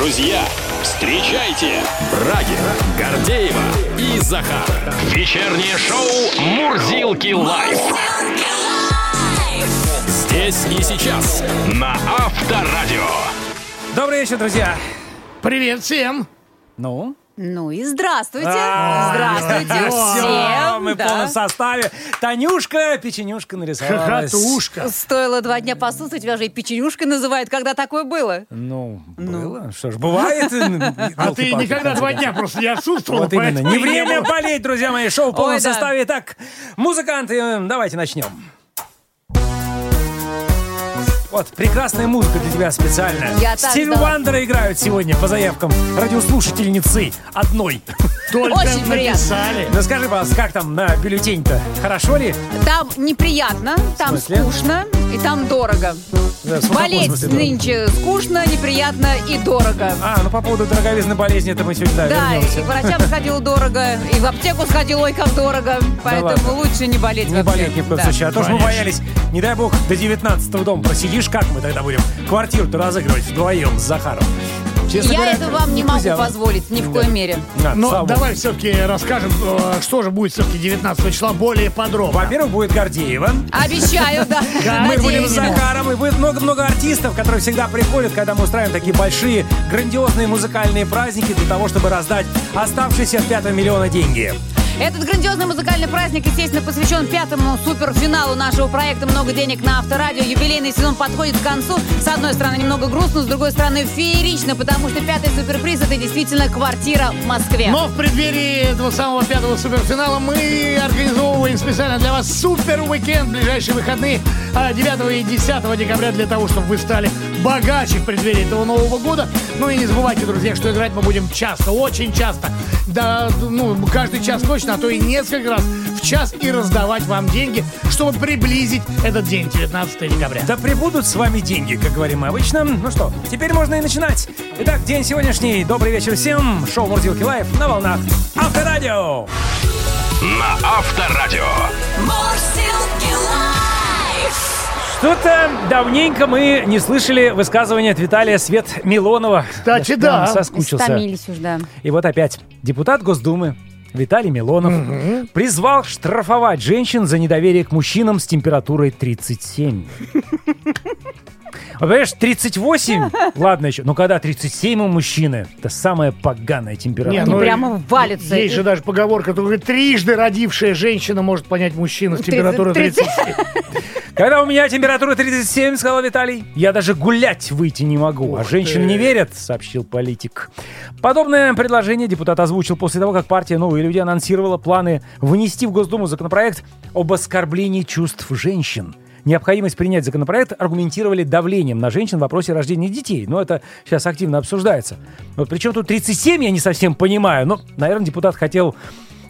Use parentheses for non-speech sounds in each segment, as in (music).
Друзья, встречайте Брагина, Гордеева и Захар. Вечернее шоу «Мурзилки лайф». Здесь и сейчас на Авторадио. Добрый вечер, друзья. Привет всем! Ну? Ну и здравствуйте. А, здравствуйте всем. Мы в полном составе. Танюшка, печенюшка нарисовалась. Хохотушка! Стоило два дня посутать, тебя же и печенюшкой называют. Когда такое было? Ну, было. Что ж, бывает. А ты никогда два дня просто не отсутствовал, Вот именно. Не время болеть, друзья мои. Шоу в полном составе. Итак, музыканты, давайте начнем. Вот, прекрасная музыка для тебя специально. Я Стиви. Вандера играют сегодня по заявкам радиослушательницы одной. Только Очень приятно. написали. Ну скажи, пожалуйста, как там на бюллетень-то? Хорошо ли? Там неприятно, там скучно и там дорого. Да, Болеть смысле дорого? нынче скучно, неприятно и дорого. А, ну по поводу дороговизны болезни, это мы сегодня да, Да, и вернемся. к врачам сходил дорого, и в аптеку сходил, ой, как дорого. Поэтому лучше не болеть Не вообще. болеть ни в коем Да. случае. А то, что мы боялись, не дай бог, до 19 дома просидишь, как мы тогда будем квартиру-то разыгрывать вдвоем с Захаром? Честно Я говоря, это вам не могу позволить ни в коей мере. Да, Но богу. давай все-таки расскажем, э, что же будет все-таки 19 числа более подробно. Во-первых, будет Гордеева. Обещаю, да. (laughs) Мы будем с. Захаром, и будет много-много артистов, которые всегда приходят, когда мы устраиваем такие большие, грандиозные музыкальные праздники для того, чтобы раздать оставшиеся от пятого миллиона деньги. Этот грандиозный музыкальный праздник, естественно, посвящен пятому суперфиналу нашего проекта «Много денег на Авторадио». Юбилейный сезон подходит к концу. С одной стороны, немного грустно, с другой стороны, феерично, потому что пятый суперприз – это действительно квартира в Москве. Но в преддверии этого самого пятого суперфинала мы организовываем специально для вас супер уикенд в ближайшие выходные а, 9 и 10 декабря для того, чтобы вы стали богаче в преддверии этого Нового года. Ну и не забывайте, друзья, что играть мы будем часто, очень часто. Да, ну, каждый час точно, а то и несколько раз в час и раздавать вам деньги, чтобы приблизить этот день, 19 декабря. Да прибудут с вами деньги, как говорим мы обычно. Ну что, теперь можно и начинать. Итак, день сегодняшний. Добрый вечер всем. Шоу Мурзилки Live на волнах Авторадио. На Авторадио. Что-то давненько мы не слышали высказывания от Виталия Свет Милонова. Кстати, Я да. Соскучился. Истомились уж, да. И вот опять депутат Госдумы Виталий Милонов призвал штрафовать женщин за недоверие к мужчинам с температурой 37. Вот, Понимаешь, 38, ладно еще, но когда 37 у мужчины, это самая поганая температура. Не, Они ну, прямо валятся. Есть И- же даже поговорка, которая говорит, трижды родившая женщина может понять мужчину с температурой 30. 37. Когда у меня температура 37, сказал Виталий, я даже гулять выйти не могу. а Ух женщины ты. не верят, сообщил политик. Подобное предложение депутат озвучил после того, как партия «Новые люди» анонсировала планы внести в Госдуму законопроект об оскорблении чувств женщин. Необходимость принять законопроект аргументировали давлением на женщин в вопросе рождения детей. Но это сейчас активно обсуждается. Вот причем тут 37, я не совсем понимаю. Но, наверное, депутат хотел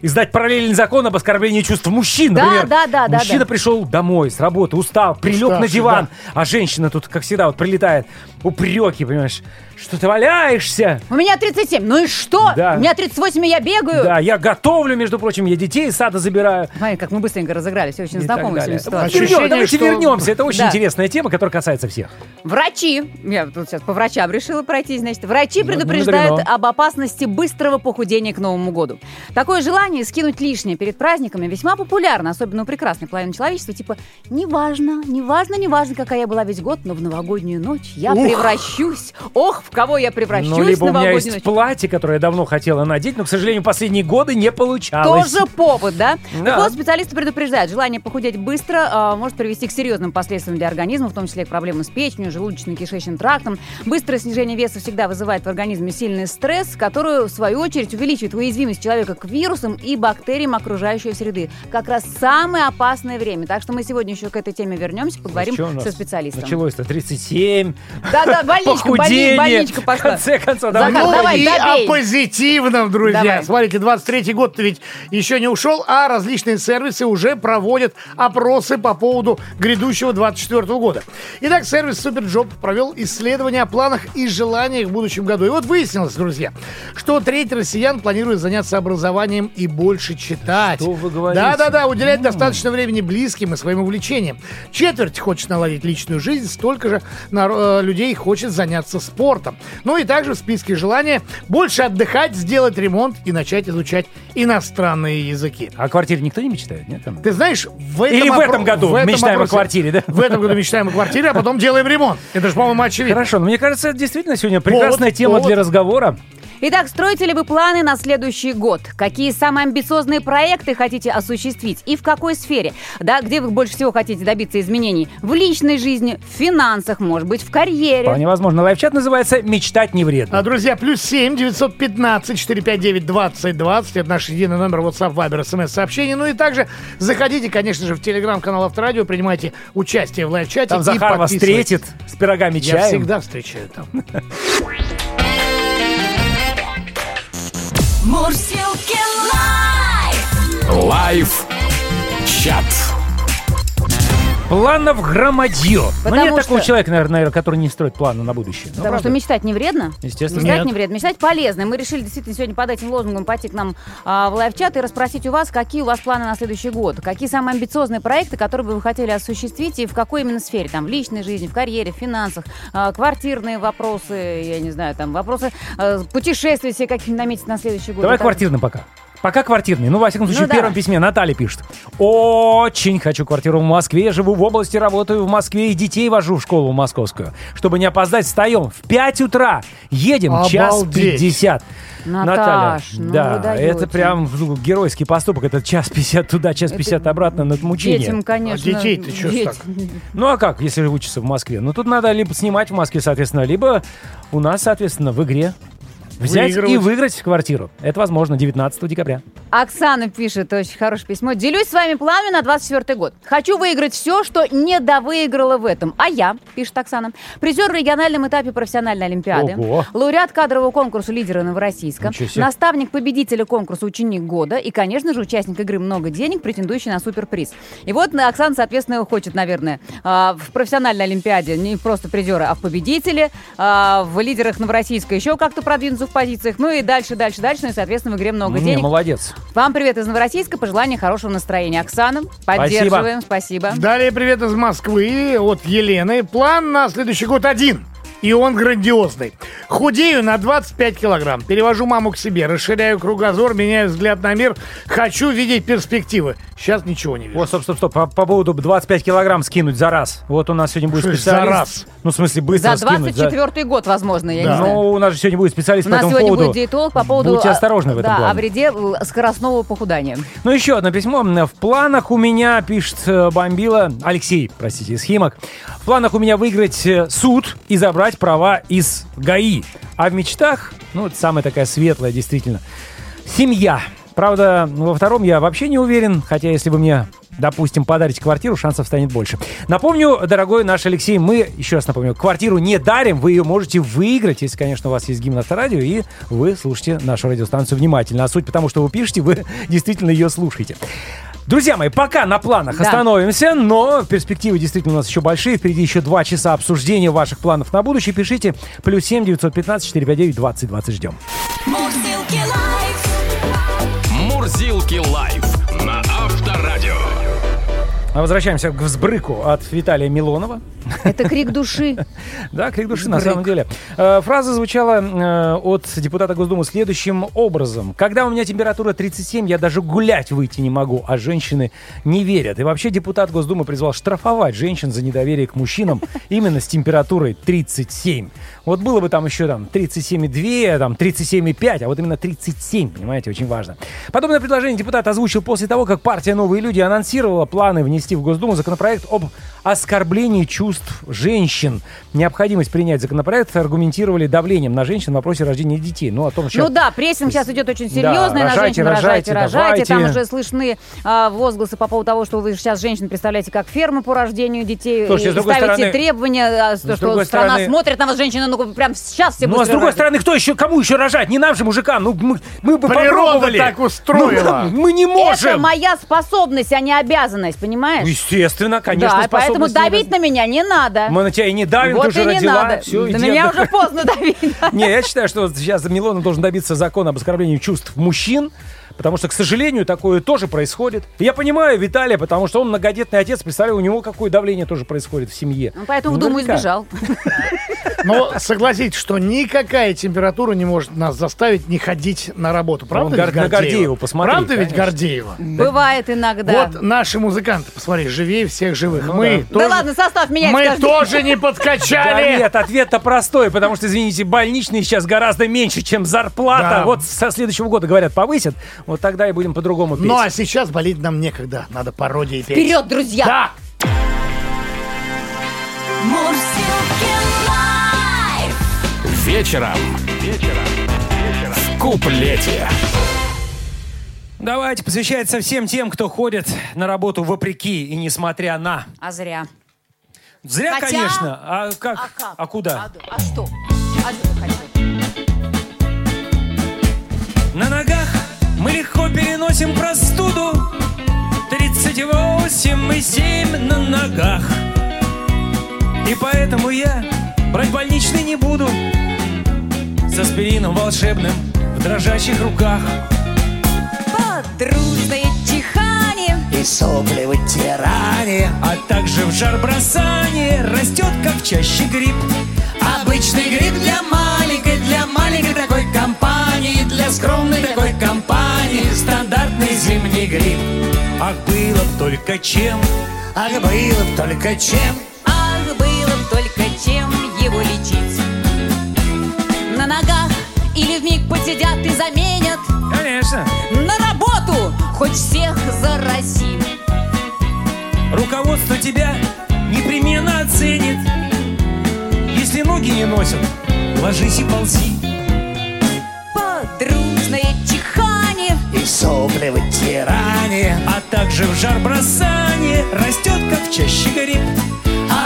издать параллельный закон об оскорблении чувств мужчин. Да, Например, да, да, да, мужчина да. пришел домой с работы, устал, прилег на Уставший, диван, а женщина тут, как всегда, вот прилетает, упреки, понимаешь, что ты валяешься. У меня 37. Ну и что? Да. У меня 38, и я бегаю. Да, я готовлю, между прочим, я детей из сада забираю. Смотри, как мы быстренько разыгрались. Очень и знакомая так сегодня далее. ситуация. Ощущение, Вернем- давайте что- вернемся. Это очень Да. интересная тема, которая касается всех. Врачи, я тут сейчас по врачам решила пройти, значит, врачи Ну, предупреждают мудрено. об опасности быстрого похудения к Новому году. Такое желание скинуть лишнее перед праздниками весьма популярно, особенно у прекрасной половины человечества. Типа, неважно, неважно, неважно, какая я была весь год, но в новогоднюю ночь я Ух. превращусь. Ох, в кого я превращусь Ну, либо у меня есть ночь. платье, которое я давно хотела надеть, но, к сожалению, последние годы не получалось. Тоже повод, да? Да. Так вот, специалисты предупреждают, желание похудеть быстро а, может привести к серьезным последствиям для организма, в том числе к проблемам с печенью, желудочно-кишечным трактом. Быстрое снижение веса всегда вызывает в организме сильный стресс, который, в свою очередь, увеличивает уязвимость человека к вирусам и бактериям окружающей среды. Как раз самое опасное время. Так что мы сегодня еще к этой теме вернемся, поговорим Чё у нас со специалистом. Началось-то 37. Да-да, больничка, больни- похудение. Больничка пошла. В конце концов, Захар, давай. Ну давай, и добей. о позитивном, друзья. Давай. Смотрите, 23-й год-то ведь еще не ушел, а различные сервисы уже проводят опросы по поводу грядущего 24 года. Итак, сервис SuperJob провел исследование о планах и желаниях в будущем году. И вот выяснилось, друзья, что треть россиян планирует заняться образованием и больше читать. Что вы говорите? Да-да-да, уделять достаточно времени близким и своим увлечениям. Четверть хочет наладить личную жизнь, столько же э, людей хочет заняться спортом. Ну и также в списке желания больше отдыхать, сделать ремонт и начать изучать иностранные языки. О квартире никто не мечтает, нет? Там? Ты знаешь, в этом, Или в этом году в этом мечтаем о опросе- квартире, да? В этом году мечтаем о квартире, а потом делаем ремонт. Это же, по-моему, очевидно. Хорошо, но мне кажется, это действительно сегодня прекрасная Повод, тема повод. для разговора. Итак, строите ли вы планы на следующий год? Какие самые амбициозные проекты хотите осуществить? И в какой сфере? Да, где вы больше всего хотите добиться изменений? В личной жизни, в финансах, может быть, в карьере? Вполне возможно. Лайв-чат называется «Мечтать не вредно». А, друзья, плюс 7 915 459 20 20. Это наш единый номер WhatsApp, Viber, смс-сообщений. Ну и также заходите, конечно же, в телеграм-канал Авторадио, принимайте участие в лайв-чате. Там Захар вас встретит с пирогами Я чаем. всегда встречаю там. (laughs) Мурзилки Live! Лайв-чат. Планов громадье. Ну, Потому нет такого что- человека, наверное, который не строит планы на будущее. Ну, Потому правда? что мечтать не вредно. Естественно. Мечтать Нет. не вредно. Мечтать полезно. Мы решили действительно сегодня под этим лозунгом пойти к нам а, в лайв-чат и расспросить у вас, какие у вас планы на следующий год. Какие самые амбициозные проекты, которые бы вы хотели осуществить и в какой именно сфере? Там, в личной жизни, в карьере, в финансах, а, квартирные вопросы, я не знаю, там, вопросы а, путешествия себе какие-нибудь наметить на следующий год. Давай квартирный пока. Пока квартирный. Ну, во всяком случае, Ну в да. первом письме Наталья пишет. Очень хочу квартиру в Москве. Живу в области, работаю в Москве и детей вожу в школу московскую. Чтобы не опоздать, встаем в 5 утра. Едем час Обалдеть. 50. Наташ, ну да, это прям ну, геройский поступок. Это час 50 туда, час 50 обратно на мучение. Детям, конечно. А детей-то чё ж дети- так? Ну а как, если учатся в Москве? Ну тут надо либо снимать в Москве, соответственно, либо у нас, соответственно, в игре взять и Выигрывать. выиграть квартиру. Это возможно 19 декабря. Оксана пишет очень хорошее письмо. Делюсь с вами планами на 24 год. Хочу выиграть все, что не довыиграла в этом. А я, пишет Оксана, призер в региональном этапе профессиональной олимпиады, Ого. лауреат кадрового конкурса «Лидеры Новороссийска», наставник победителя конкурса «Ученик года» и, конечно же, участник игры «Много денег», претендующий на суперприз. И вот э, Оксана, соответственно, хочет, наверное, а, в профессиональной олимпиаде не просто призера, а в победителе, а, в «Лидерах Новороссийска» еще как-то продвинуться в позициях, ну и дальше, дальше, дальше, ну и, соответственно, в игре «Много Не, денег». молодец. Вам привет из Новороссийска, пожелание хорошего настроения. Оксана, поддерживаем, спасибо. Далее привет из Москвы от Елены. План на следующий год один. И он грандиозный. Худею на 25 килограмм. Перевожу маму к себе. Расширяю кругозор, меняю взгляд на мир. Хочу видеть перспективы. Сейчас ничего не вижу. О, стоп, стоп, стоп. По, по поводу 25 килограмм скинуть за раз. Вот у нас сегодня будет Что специалист. за раз? Ну, в смысле, быстро За скинуть. за- 24 год, возможно, я Да. не знаю. Ну, у нас же сегодня будет специалист У по нас этому сегодня поводу. будет диетолог по поводу... Будьте осторожны в этом да, плане. о вреде э, скоростного похудания. Ну, еще одно письмо. В планах у меня, пишет э, Бомбила, Алексей, простите, из Химок. В планах у меня выиграть э, суд и забрать права из ГАИ. А в мечтах, ну, это самая такая светлая, действительно, семья. Правда, во втором я вообще не уверен, хотя если вы мне, допустим, подарите квартиру, шансов станет больше. Напомню, дорогой наш Алексей, мы, еще раз напомню, квартиру не дарим, вы ее можете выиграть, если, конечно, у вас есть гимн авторадио, и вы слушаете нашу радиостанцию внимательно. А суть потому, что вы пишете, вы (laughs) действительно ее слушаете. Друзья мои, пока на планах Да. остановимся, но перспективы действительно у нас еще большие. Впереди еще два часа обсуждения ваших планов на будущее. Пишите плюс семь девятьсот пятнадцать четыре пять девять двадцать двадцать ждем. Мурсилки лайф! Мурзилки лайф. А возвращаемся к взбрыку от Виталия Милонова. Это крик души. (laughs) Да, крик души на самом деле. Э, Фраза звучала э, от депутата Госдумы следующим образом. Когда у меня температура 37, я даже гулять выйти не могу, а женщины не верят. И вообще депутат Госдумы призвал штрафовать женщин за недоверие к мужчинам именно с температурой 37. Вот было бы там еще там 37,2, там 37,5, а вот именно 37, понимаете, очень важно. Подобное предложение депутат озвучил после того, как партия «Новые люди» анонсировала планы внести в Госдуму законопроект об оскорблении чувств женщин. Необходимость принять законопроект аргументировали давлением на женщин в вопросе рождения детей. Ну, о том, что... Ну да, прессинг сейчас идет очень Да, серьезный на рожайте, женщин. Рожайте, рожайте, рожайте. Там уже слышны а, возгласы по поводу того, что вы сейчас женщин представляете как ферму по рождению детей. Слушайте, и другой ставите стороны- требования, а, что, страна стороны- смотрит на вас, женщины, ну прям сейчас все Ну, а с другой рожать. стороны, кто еще, кому еще рожать? Не нам же, мужикам. Ну, мы, мы бы Природа попробовали. так устроила. Ну, (laughs) мы не можем. Это моя способность, а не обязанность, понимаешь? Естественно, конечно, да, поэтому давить нет. на меня не надо. Мы на тебя и не давим, вот ты уже не родила. надо. Все, на иди меня уже поздно давить. (laughs) Не, я считаю, что сейчас Милонов должен добиться закона об оскорблении чувств мужчин. Потому что, к сожалению, такое тоже происходит. И я понимаю Виталия, потому что он многодетный отец. Представляю, у него какое давление тоже происходит в семье. Ну, поэтому, думаю, Наверняка. избежал. Но согласитесь, что никакая температура не может нас заставить не ходить на работу. Правда, Вон ведь, Гор- на Гордеева посмотри, Правда ведь. Гордеева? Бывает иногда. Вот наши музыканты, посмотри, живее всех живых. Ну мы да. тоже, Да ладно, состав менять мы каждый тоже не Да подкачали. нет, ответ-то простой, потому что, извините, больничные сейчас гораздо меньше, чем зарплата. Да. Вот со следующего года, говорят, повысят. Вот тогда и будем по-другому петь. Ну а сейчас болеть нам некогда. Надо пародии петь. Вперед, друзья! Да! Вечером. Вечером. В куплете. Давайте посвящается всем тем, кто ходит на работу вопреки и несмотря на. А зря. Зря, Хотя- конечно. А как? А как? А куда? А, а что? А что вы хотите? На ногах мы легко переносим простуду. 38 и 7 на ногах. И поэтому я брать больничный не буду. С аспирином волшебным в дрожащих руках. Подружное чихание. И сопли вытирание. А также в жар бросание растет как чаще гриб. Обычный гриб для маленькой, для маленькой такой компании, для скромной такой компании, стандартный зимний гриб. Ах, было б только чем Ах, было б только чем. Ах, было б только чем его лечить. На ногах или вмиг посидят и заменят. Конечно На работу хоть всех зарази. Руководство тебя непременно оценит Если ноги не носят, ложись и ползи Подружное чихание. И сопли вытирание. А также в жар бросание растет, как чаще гриб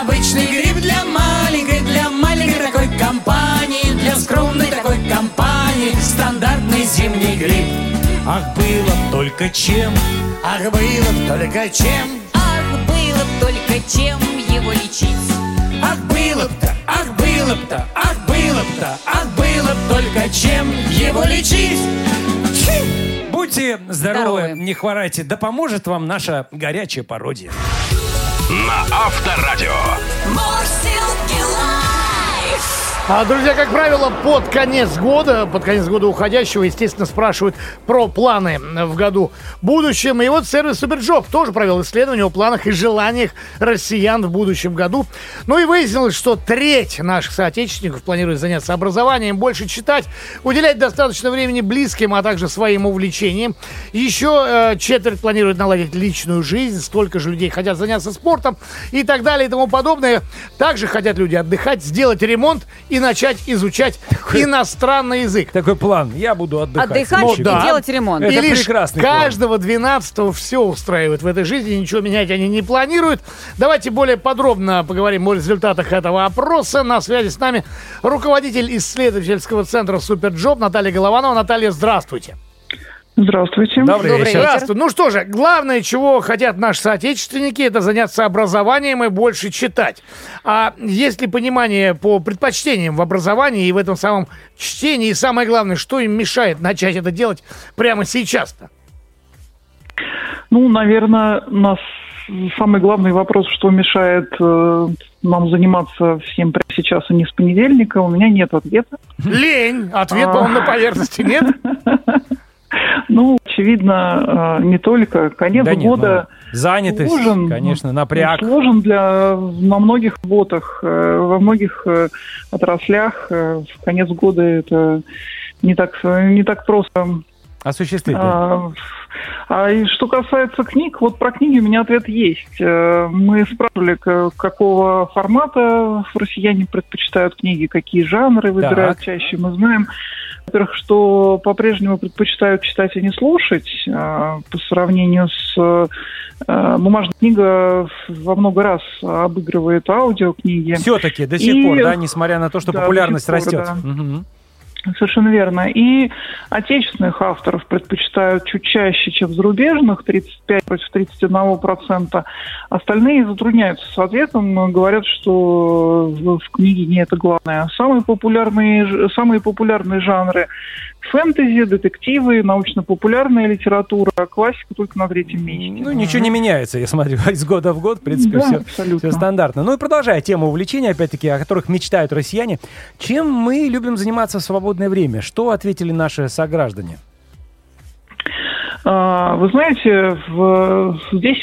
Обычный гриб для маленькой, для маленькой такой компании, для скромной такой компании, стандартный зимний гриб. Ах, было б только чем Ах, было б только чем. Ах, было б только чем его лечить. Ах, было б-то, ах, было б-то, ах, было б-то, ах, было б только чем его лечить. Будьте здоровы, Здоровы. не хворайте Да поможет вам наша горячая пародия На Авторадио. А, друзья, как правило, под конец года, под конец года уходящего, естественно, спрашивают про планы в году будущем. И вот сервис SuperJob тоже провел исследование о планах и желаниях россиян в будущем году. Ну и выяснилось, что треть наших соотечественников планирует заняться образованием, больше читать, уделять достаточно времени близким, а также своим увлечениям. Еще э, четверть планирует наладить личную жизнь, столько же людей хотят заняться спортом и так далее и тому подобное. Также хотят люди отдыхать, сделать ремонт и начать изучать иностранный язык. Такой план, я буду отдыхать Отдыхать Ну и да. делать ремонт. Это и лишь прекрасный план. каждого 12 все устраивает в этой жизни, ничего менять они не планируют. Давайте более подробно поговорим о результатах этого опроса. На связи с нами руководитель исследовательского центра SuperJob Наталья Голованова. Наталья, здравствуйте. Здравствуйте. Добрый, Добрый вечер. вечер. Здравствуй. Ну что же, главное, чего хотят наши соотечественники, это заняться образованием и больше читать. А есть ли понимание по предпочтениям в образовании и в этом самом чтении? И самое главное, что им мешает начать это делать прямо сейчас-то? Ну, наверное, нас самый главный вопрос, что мешает э, нам заниматься всем прямо сейчас и не с понедельника, у меня нет ответа. Лень. Ответ, А. по-моему, на поверхности нет. (laughs) Ну, очевидно, э, не только. Конец Да нет, года ну, занятость, сложен, конечно, напряг. сложен для на многих работах, э, во многих э, отраслях. В конец года это не так, не так просто Осуществить. А, а и что касается книг, вот про книги у меня ответ есть. Мы спрашивали, какого формата россияне предпочитают книги, какие жанры выбирают Так. чаще. Мы знаем, во-первых, что по-прежнему предпочитают читать, а не слушать. а, По сравнению с э, бумажная книга во много раз обыгрывает аудиокниги. Все-таки до сих И- пор, да, несмотря на то, что да, популярность пор, растет. да. Мгм. Совершенно верно. И отечественных авторов предпочитают чуть чаще, чем зарубежных, 35 против 31 процента. Остальные затрудняются с ответом, говорят, что в книге не это главное. Самые популярные, самые популярные жанры фэнтези, детективы, научно-популярная литература, а классика только на третьем месте. Ну, ничего не меняется, я смотрю, (laughs) из года в год, в принципе, Да, все, абсолютно. стандартно. Ну и продолжая тему увлечений, опять-таки, о которых мечтают россияне, чем мы любим заниматься в свободное время? Что ответили наши сограждане? А, Вы знаете, в- здесь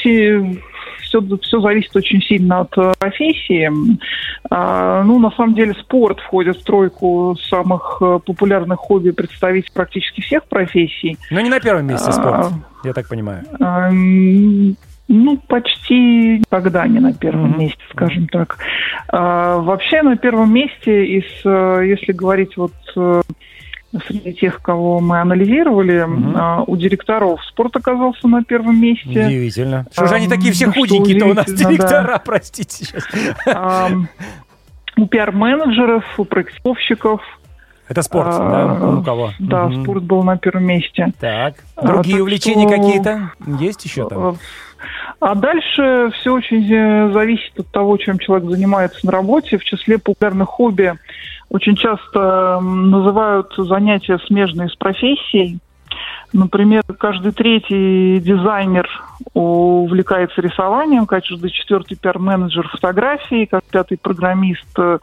все, все зависит очень сильно от э, профессии. А, Ну, на самом деле, спорт входит в тройку самых э, популярных хобби представителей практически всех профессий. Ну, не на первом месте А. спорт, я так понимаю. А, Ну, почти никогда не на первом Мгм. месте, скажем так. А, Вообще на первом месте, из, э, если говорить вот э, среди тех, кого мы анализировали, Мгм. а, у директоров спорт оказался на первом месте. Удивительно. Что же они такие все худенькие-то у нас удивительно, да. директора, (laughs) простите сейчас. Ам, У пиар-менеджеров, у проектировщиков. Это спорт, а, да? Ну, у кого? Да, Мгм. спорт был на первом месте. Так, А, другие так увлечения что- какие-то? Есть еще там? А дальше все очень э, зависит от того, чем человек занимается на работе. В числе популярных хобби очень часто называют занятия смежные с профессией. Например, каждый третий дизайнер увлекается рисованием, каждый четвертый пиар-менеджер фотографией, как пятый программист э,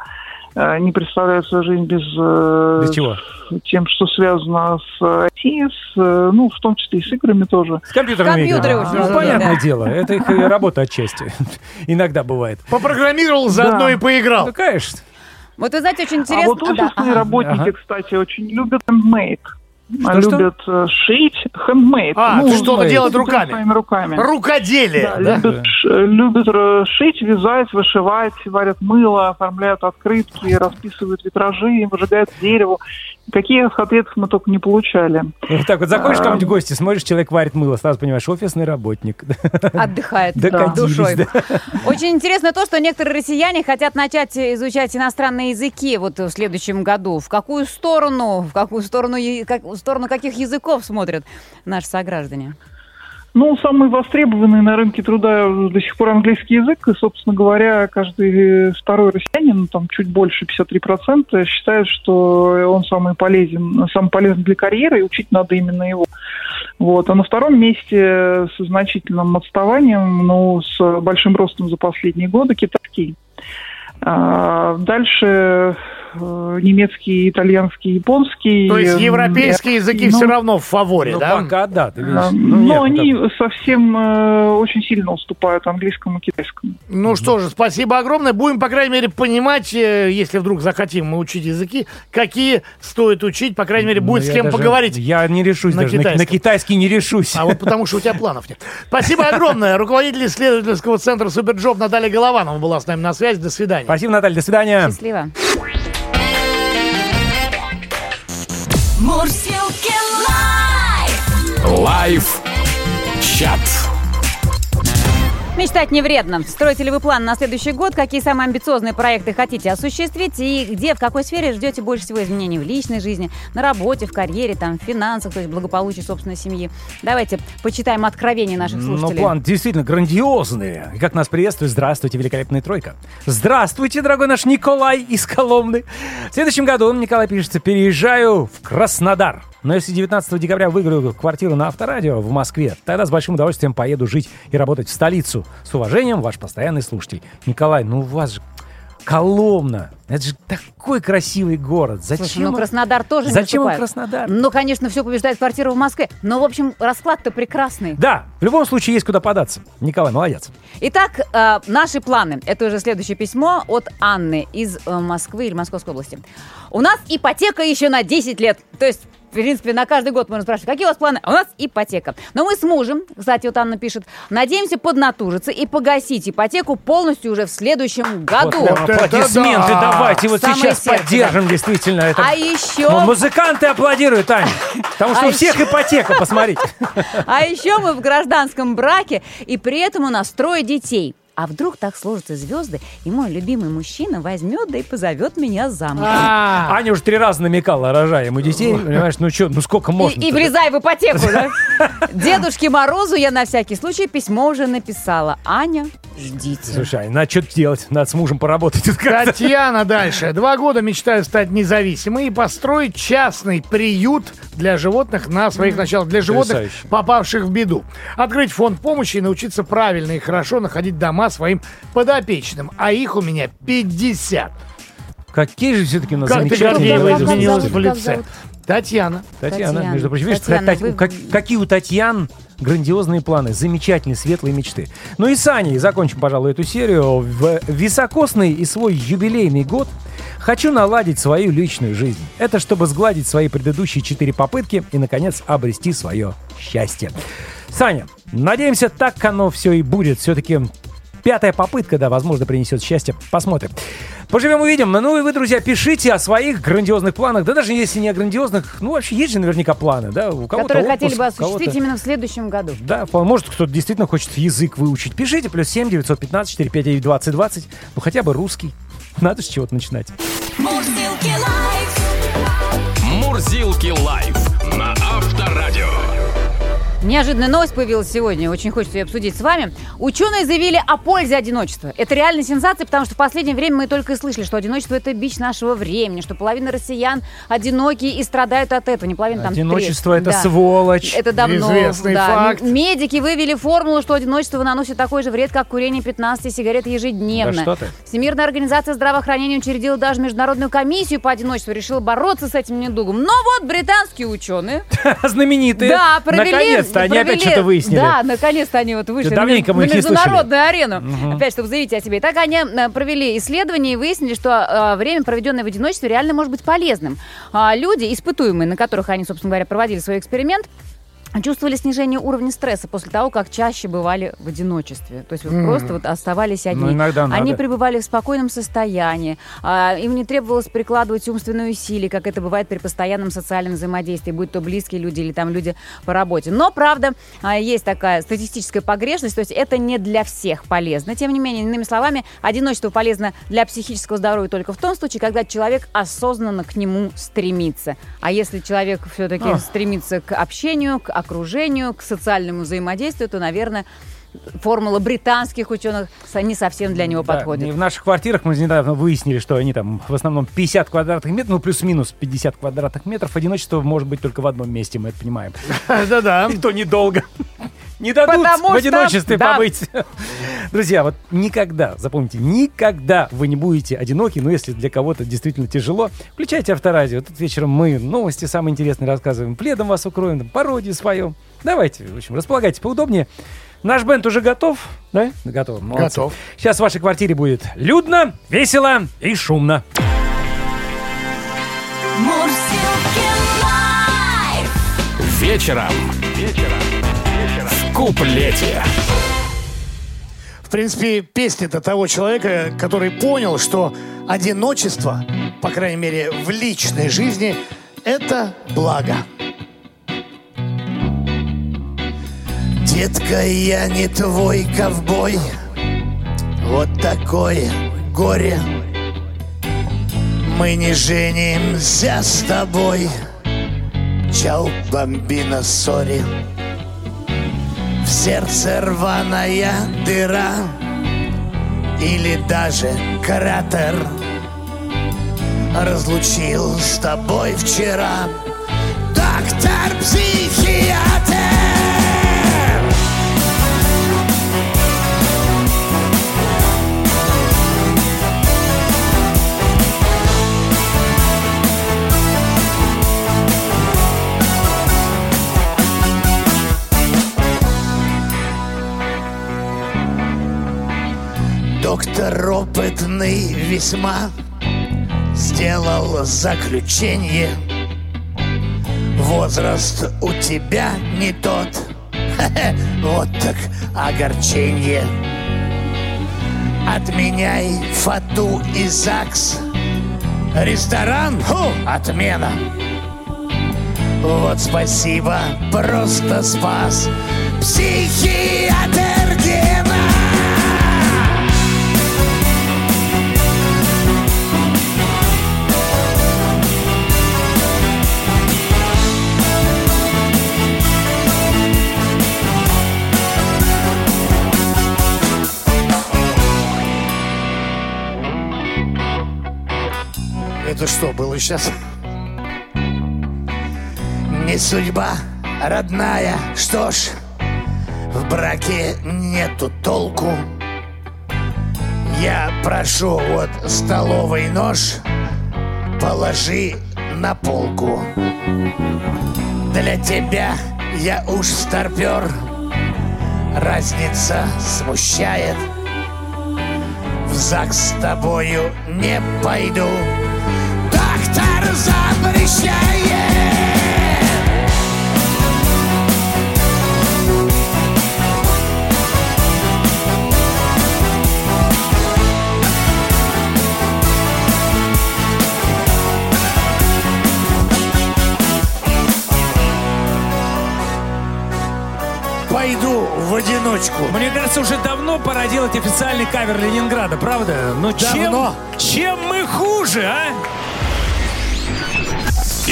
не представляет свою жизнь без, э, Без чего? тем, что связано с IT, с, э, ну, в том числе и с играми тоже. С компьютерными Компьютеры играми. очень Ну, понятное да. дело. Это их работа отчасти. (laughs) Иногда бывает. Попрограммировал, заодно Да. и поиграл. Ну, конечно. Вот вы знаете, очень А интересно... вот да, офисные ага. работники, Ага. кстати, очень любят handmade. Что-что? любят э, шить handmade. А, ну, что-то делать руками. Своими руками. Рукоделие, Да, да? любят, ш- любят э, шить, вязать, вышивать, варят мыло, оформляют открытки, расписывают витражи, выжигают дерево. Каких ответов мы только не получали. Вот так вот заходишь А. кому-нибудь в гости, смотришь, человек варит мыло, сразу понимаешь, офисный работник. Отдыхает Докатились, душой. да. Очень интересно то, что некоторые россияне хотят начать изучать иностранные языки вот в следующем году. В какую сторону, в какую сторону, как- сторону каких языков смотрят наши сограждане? Ну, самый востребованный на рынке труда до сих пор английский язык, и, собственно говоря, каждый второй россиянин, там чуть больше 53%, считает, что он самый полезен, самый полезен для карьеры, и учить надо именно его. Вот. А на втором месте со значительным отставанием, ну, с большим ростом за последние годы китайский. А дальше немецкий, итальянский, японский. То есть М, европейские языки ну, все равно в фаворе, Ну, да? пока да, ты видишь. а, Ну, Но нет, ну, они как- совсем э, очень сильно уступают английскому и китайскому. Ну что же, спасибо огромное. Будем, по крайней мере, понимать, э, если вдруг захотим мы учить языки, какие стоит учить, по крайней мере, Ну, будет с я кем даже- поговорить. Я не решусь на даже, на- на китайском. китайский не решусь. А вот потому что у тебя планов нет. Спасибо огромное. Руководитель исследовательского центра SuperJob Наталья Голованова была с нами на связи. До свидания. Спасибо, Наталья, до свидания. Счастливо. Мурзилки Live. Live чат. Мечтать не вредно. Строите ли вы план на следующий год? Какие самые амбициозные проекты хотите осуществить? И где, в какой сфере ждете больше всего изменений в личной жизни, на работе, в карьере, там, в финансах, то есть благополучии собственной семьи? Давайте почитаем откровения наших Ну, слушателей. план действительно грандиозный. И как нас приветствует, здравствуйте, великолепная тройка. Здравствуйте, дорогой наш Николай из Коломны. В следующем году, Николай пишется, переезжаю в Краснодар. Но если 19 декабря выиграю квартиру на авторадио в Москве, тогда с большим удовольствием поеду жить и работать в столицу. С уважением, ваш постоянный слушатель. Николай, ну у вас же Коломна. Это же такой красивый город. Зачем? Слушай, ну Краснодар тоже не Зачем уступает. Краснодар? Ну, конечно, все побеждает квартира в Москве. Но, в общем, расклад-то прекрасный. Да, в любом случае есть куда податься. Николай, молодец. Итак, э, наши планы. Это уже следующее письмо от Анны из э, Москвы или Московской области. У нас ипотека еще на 10 лет. То есть в принципе, на каждый год можно спрашивать, какие у вас планы? А у нас ипотека. Но мы с мужем, кстати, вот Анна пишет, надеемся поднатужиться и погасить ипотеку полностью уже в следующем году. Вот Вот аплодисменты да! давайте вот Самое сейчас сердце, поддержим действительно это. А еще, Ну, музыканты аплодируют, Аня. Потому что А у всех ипотека, посмотрите. (laughs) а еще мы в гражданском браке, и при этом у нас трое детей. А вдруг так сложатся звезды, и мой любимый мужчина возьмет да и позовет меня замуж. А, Аня уже три раза намекала, рожая ему детей. Понимаешь, ну что, ну сколько можно? И, и влезай в ипотеку, да? (laughs) Дедушке Морозу я на всякий случай письмо уже написала. Аня, ждите. Слушай, Ань, надо что-то делать. Надо с мужем поработать. (laughs) Татьяна дальше. Два года мечтаю стать независимой и построить частный приют для животных на своих началах. Для животных, попавших в беду. Открыть фонд помощи и научиться правильно и хорошо находить дома своим подопечным. А их у меня 50. Какие же все-таки у нас Как ты замечательные Как изменилась зовут, в как лице. зовут? Татьяна. Татьяна, Татьяна. между прочим, видишь, Татьяна, Тать- вы- как- какие у Татьян грандиозные планы, замечательные, светлые мечты. Ну и с Аней закончим, пожалуй, эту серию. В високосный и свой юбилейный год хочу наладить свою личную жизнь. Это чтобы сгладить свои предыдущие четыре попытки и, наконец, обрести свое счастье. Саня, надеемся, так оно все и будет. Все-таки пятая попытка, да, возможно, принесет счастье. Посмотрим. Поживем, увидим. Ну и вы, друзья, пишите о своих грандиозных планах. Да даже если не о грандиозных, ну вообще есть же наверняка планы, да? У кого-то Которые хотели отпуск, бы у осуществить именно в следующем году. Да, может, кто-то действительно хочет язык выучить. Пишите, плюс 7 915 459 20 20. Ну, хотя бы русский. Надо с чего-то начинать. Мурзилки лайф. Мурзилки лайф. Неожиданная новость появилась сегодня, очень хочется ее обсудить с вами. Ученые заявили о пользе одиночества. Это реально сенсация, потому что в последнее время мы только и слышали, что одиночество – это бич нашего времени, что половина россиян одиноки и страдают от этого. Не половина, там Одиночество это Да. сволочь. Это давно. Известный да. факт. Медики вывели формулу, что одиночество наносит такой же вред, как курение 15 сигарет ежедневно. Да что ты. Всемирная организация здравоохранения учредила даже международную комиссию по одиночеству, решила бороться с этим недугом. Но вот британские ученые (laughs) Знаменитые. да, провели... Наконец-то они опять что-то выяснили. Да, наконец-то они вот вышли на, международную арену. Опять, чтобы заявить о себе. И так они э, провели исследование и выяснили, что э, время, проведенное в одиночестве, реально может быть полезным. А люди, испытуемые, на которых они, собственно говоря, проводили свой эксперимент, чувствовали снижение уровня стресса после того, как чаще бывали в одиночестве. То есть вот просто вот оставались одни. Ну, иногда Они надо. пребывали в спокойном состоянии. а, им не требовалось прикладывать умственные усилия, как это бывает при постоянном социальном взаимодействии, будь то близкие люди или там люди по работе. Но, правда, а, есть такая статистическая погрешность, то есть это не для всех полезно. Тем не менее, иными словами, одиночество полезно для психического здоровья только в том случае, когда человек осознанно к нему стремится. А если человек все-таки А. стремится к общению, к окружению, к социальному взаимодействию, то, наверное, формула британских ученых не совсем для него Да, подходит. и в наших квартирах мы недавно выяснили, что они там в основном 50 квадратных метров, ну плюс-минус 50 квадратных метров. Одиночество может быть только в одном месте, мы это понимаем. (laughs) Да-да. И то недолго. Не дадут Потому в что- одиночестве да. побыть. Друзья, вот никогда, запомните, никогда вы не будете одиноки, но если для кого-то действительно тяжело, включайте авторадио. Тут вечером мы новости самые интересные рассказываем, пледом вас укроем, пародию свою. Давайте, в общем, располагайтесь поудобнее. Наш бенд уже готов, да? Готов. молодцы. Готов. Сейчас в вашей квартире будет людно, весело и шумно. Live. Вечером. Вечером. В куплете. В принципе, песня-то того человека, который понял, что одиночество, по крайней мере, в личной жизни, это благо. Детка, я не твой ковбой, вот такое горе. Мы не женимся с тобой, чау, бомбина, сори. В сердце рваная дыра Или даже кратер. Разлучил с тобой вчера. Доктор-психиатр Доктор опытный весьма Сделал заключение. Возраст у тебя не тот. (laughs) Вот так огорчение. Отменяй фату и ЗАГС. Ресторан, ху, отмена. Вот спасибо, просто спас. Психиатр Это что было сейчас? Не судьба, родная, что ж, в браке нету толку. Я прошу вот столовый нож, положи на полку. Для тебя я уж старпер, разница смущает. В ЗАГС с тобою не пойду, доктор запрещает. Пойду в одиночку. Мне кажется, уже давно пора делать официальный кавер Ленинграда, правда? Но чем, Давно. чем мы хуже, а?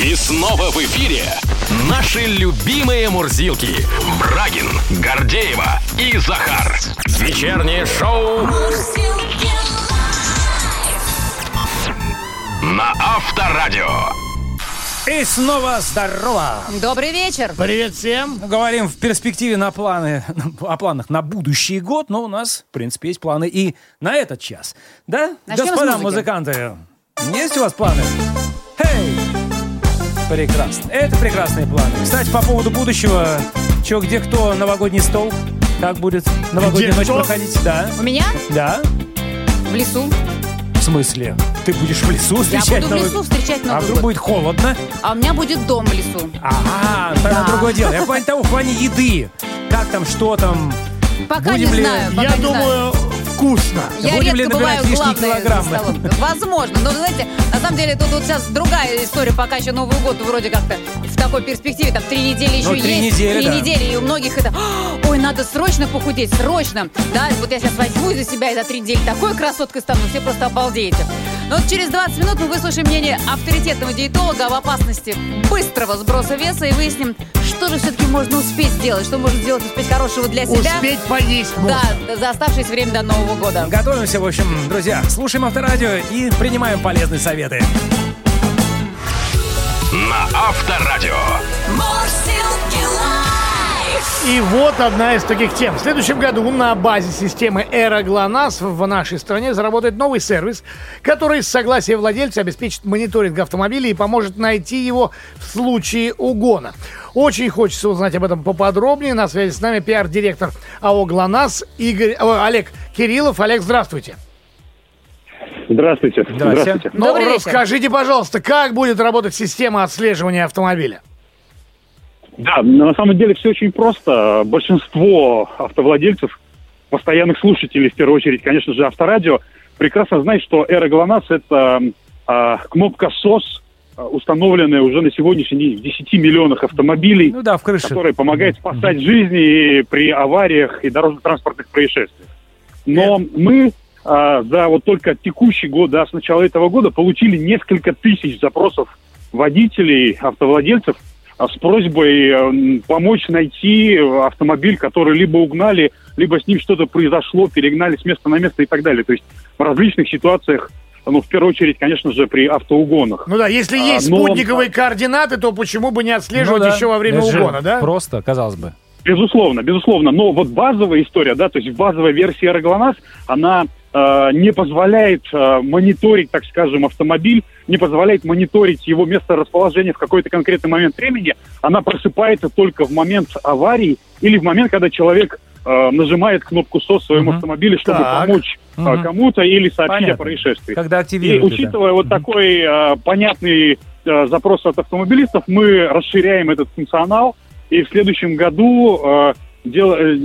И снова в эфире наши любимые мурзилки. Брагин, Гордеева и Захар. Вечернее шоу Мурзилки на Авторадио. И снова здорово! Добрый вечер. Привет всем. Говорим в перспективе на планы, о планах на будущий год, но у нас, в принципе, есть планы и на этот час. Да, Начнем господа музыканты? Есть у вас планы? Эй! Прекрасно. Это прекрасные планы. Кстати, по поводу будущего, чё, где кто, новогодний стол? Как будет новогодняя Где ночь кто? проходить? Да. У меня Да? в лесу. В смысле? Ты будешь в лесу Я встречать буду в Новый- лесу встречать А Новый вдруг год. будет холодно? А у меня будет дом в лесу. Ага, тогда Да. другое дело. Я в плане того, в плане еды. Как там, что там? Пока Будем не ли- знаю. пока Я не знаю. думаю, вкусно. Я Будем ли редко бываю набирать лишние главной килограммы? Возможно. Но, знаете, на самом деле тут вот сейчас другая история, пока еще Новый год вроде как-то в такой перспективе, там три недели еще Ну, три есть. недели, три да. недели, и у многих это, «А, ой, надо срочно похудеть, срочно. Да, вот я сейчас возьму за себя и за три недели такой красоткой стану, все просто обалдеете. Но вот через 20 минут мы выслушаем мнение авторитетного диетолога об опасности быстрого сброса веса и выясним, что же все-таки можно успеть сделать, что можно сделать успеть хорошего для себя. Успеть поесть можно. Да, за оставшееся время до Нового года. Готовимся, в общем, друзья. Слушаем авторадио и принимаем полезные советы. На Авторадио. Мурзилки лайф. И вот одна из таких тем. В следующем году на базе системы Эра ГЛОНАСС в нашей стране заработает новый сервис, который с согласия владельца обеспечит мониторинг автомобиля и поможет найти его в случае угона. Очень хочется узнать об этом поподробнее. На связи с нами пиар-директор АО ГЛОНАСС Игорь, о, Олег Кириллов. Олег, здравствуйте. Здравствуйте. Здравствуйте. Ну, Добрый вечер. расскажите, пожалуйста, как будет работать система отслеживания автомобиля? Да, на самом деле все очень просто. Большинство автовладельцев, постоянных слушателей, в первую очередь, конечно же, авторадио, прекрасно знает, что эра ГЛОНАСС – это а, кнопка СОС, а, установленная уже на сегодняшний день в 10 миллионах автомобилей, Ну да, в крыше. которая помогает спасать жизни при авариях и дорожно-транспортных происшествиях. Но мы а, за вот только текущий год, да, с начала этого года, получили несколько тысяч запросов водителей, автовладельцев с просьбой э, помочь найти автомобиль, который либо угнали, либо с ним что-то произошло, перегнали с места на место и так далее. То есть в различных ситуациях, ну, в первую очередь, конечно же, при автоугонах. Ну да, если А, есть но- спутниковые координаты, то почему бы не отслеживать Ну да. еще во время Это угона, да? Просто, казалось бы. Безусловно, безусловно. Но вот базовая история, да, то есть базовая версия Эроглонас, она э, не позволяет э, мониторить, так скажем, автомобиль, не позволяет мониторить его место расположения в какой-то конкретный момент времени. Она просыпается только в момент аварии или в момент, когда человек э, нажимает кнопку СОС в своем Мгм. автомобиле, чтобы Так. помочь э, Мгм. кому-то или сообщить Понятно. о происшествии. Когда И активируют это. учитывая вот такой э, понятный э, запрос от автомобилистов, мы расширяем этот функционал. И в следующем году э, дел- э,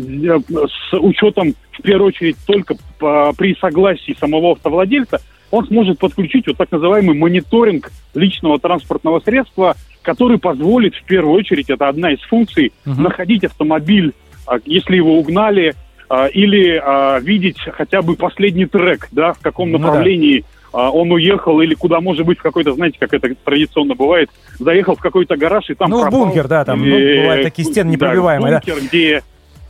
с учетом, в первую очередь, только по- при согласии самого автовладельца, он сможет подключить вот так называемый мониторинг личного транспортного средства, который позволит, в первую очередь, это одна из функций, Мгм. находить автомобиль, а, если его угнали, а, или а, видеть хотя бы последний трек, да, в каком Ну да. направлении а, он уехал, или куда, может быть, в какой-то, знаете, как это традиционно бывает, заехал в какой-то гараж и там Ну, пропал. бункер, да, там, ну, бывают такие стены да, непробиваемые, да. бункер, где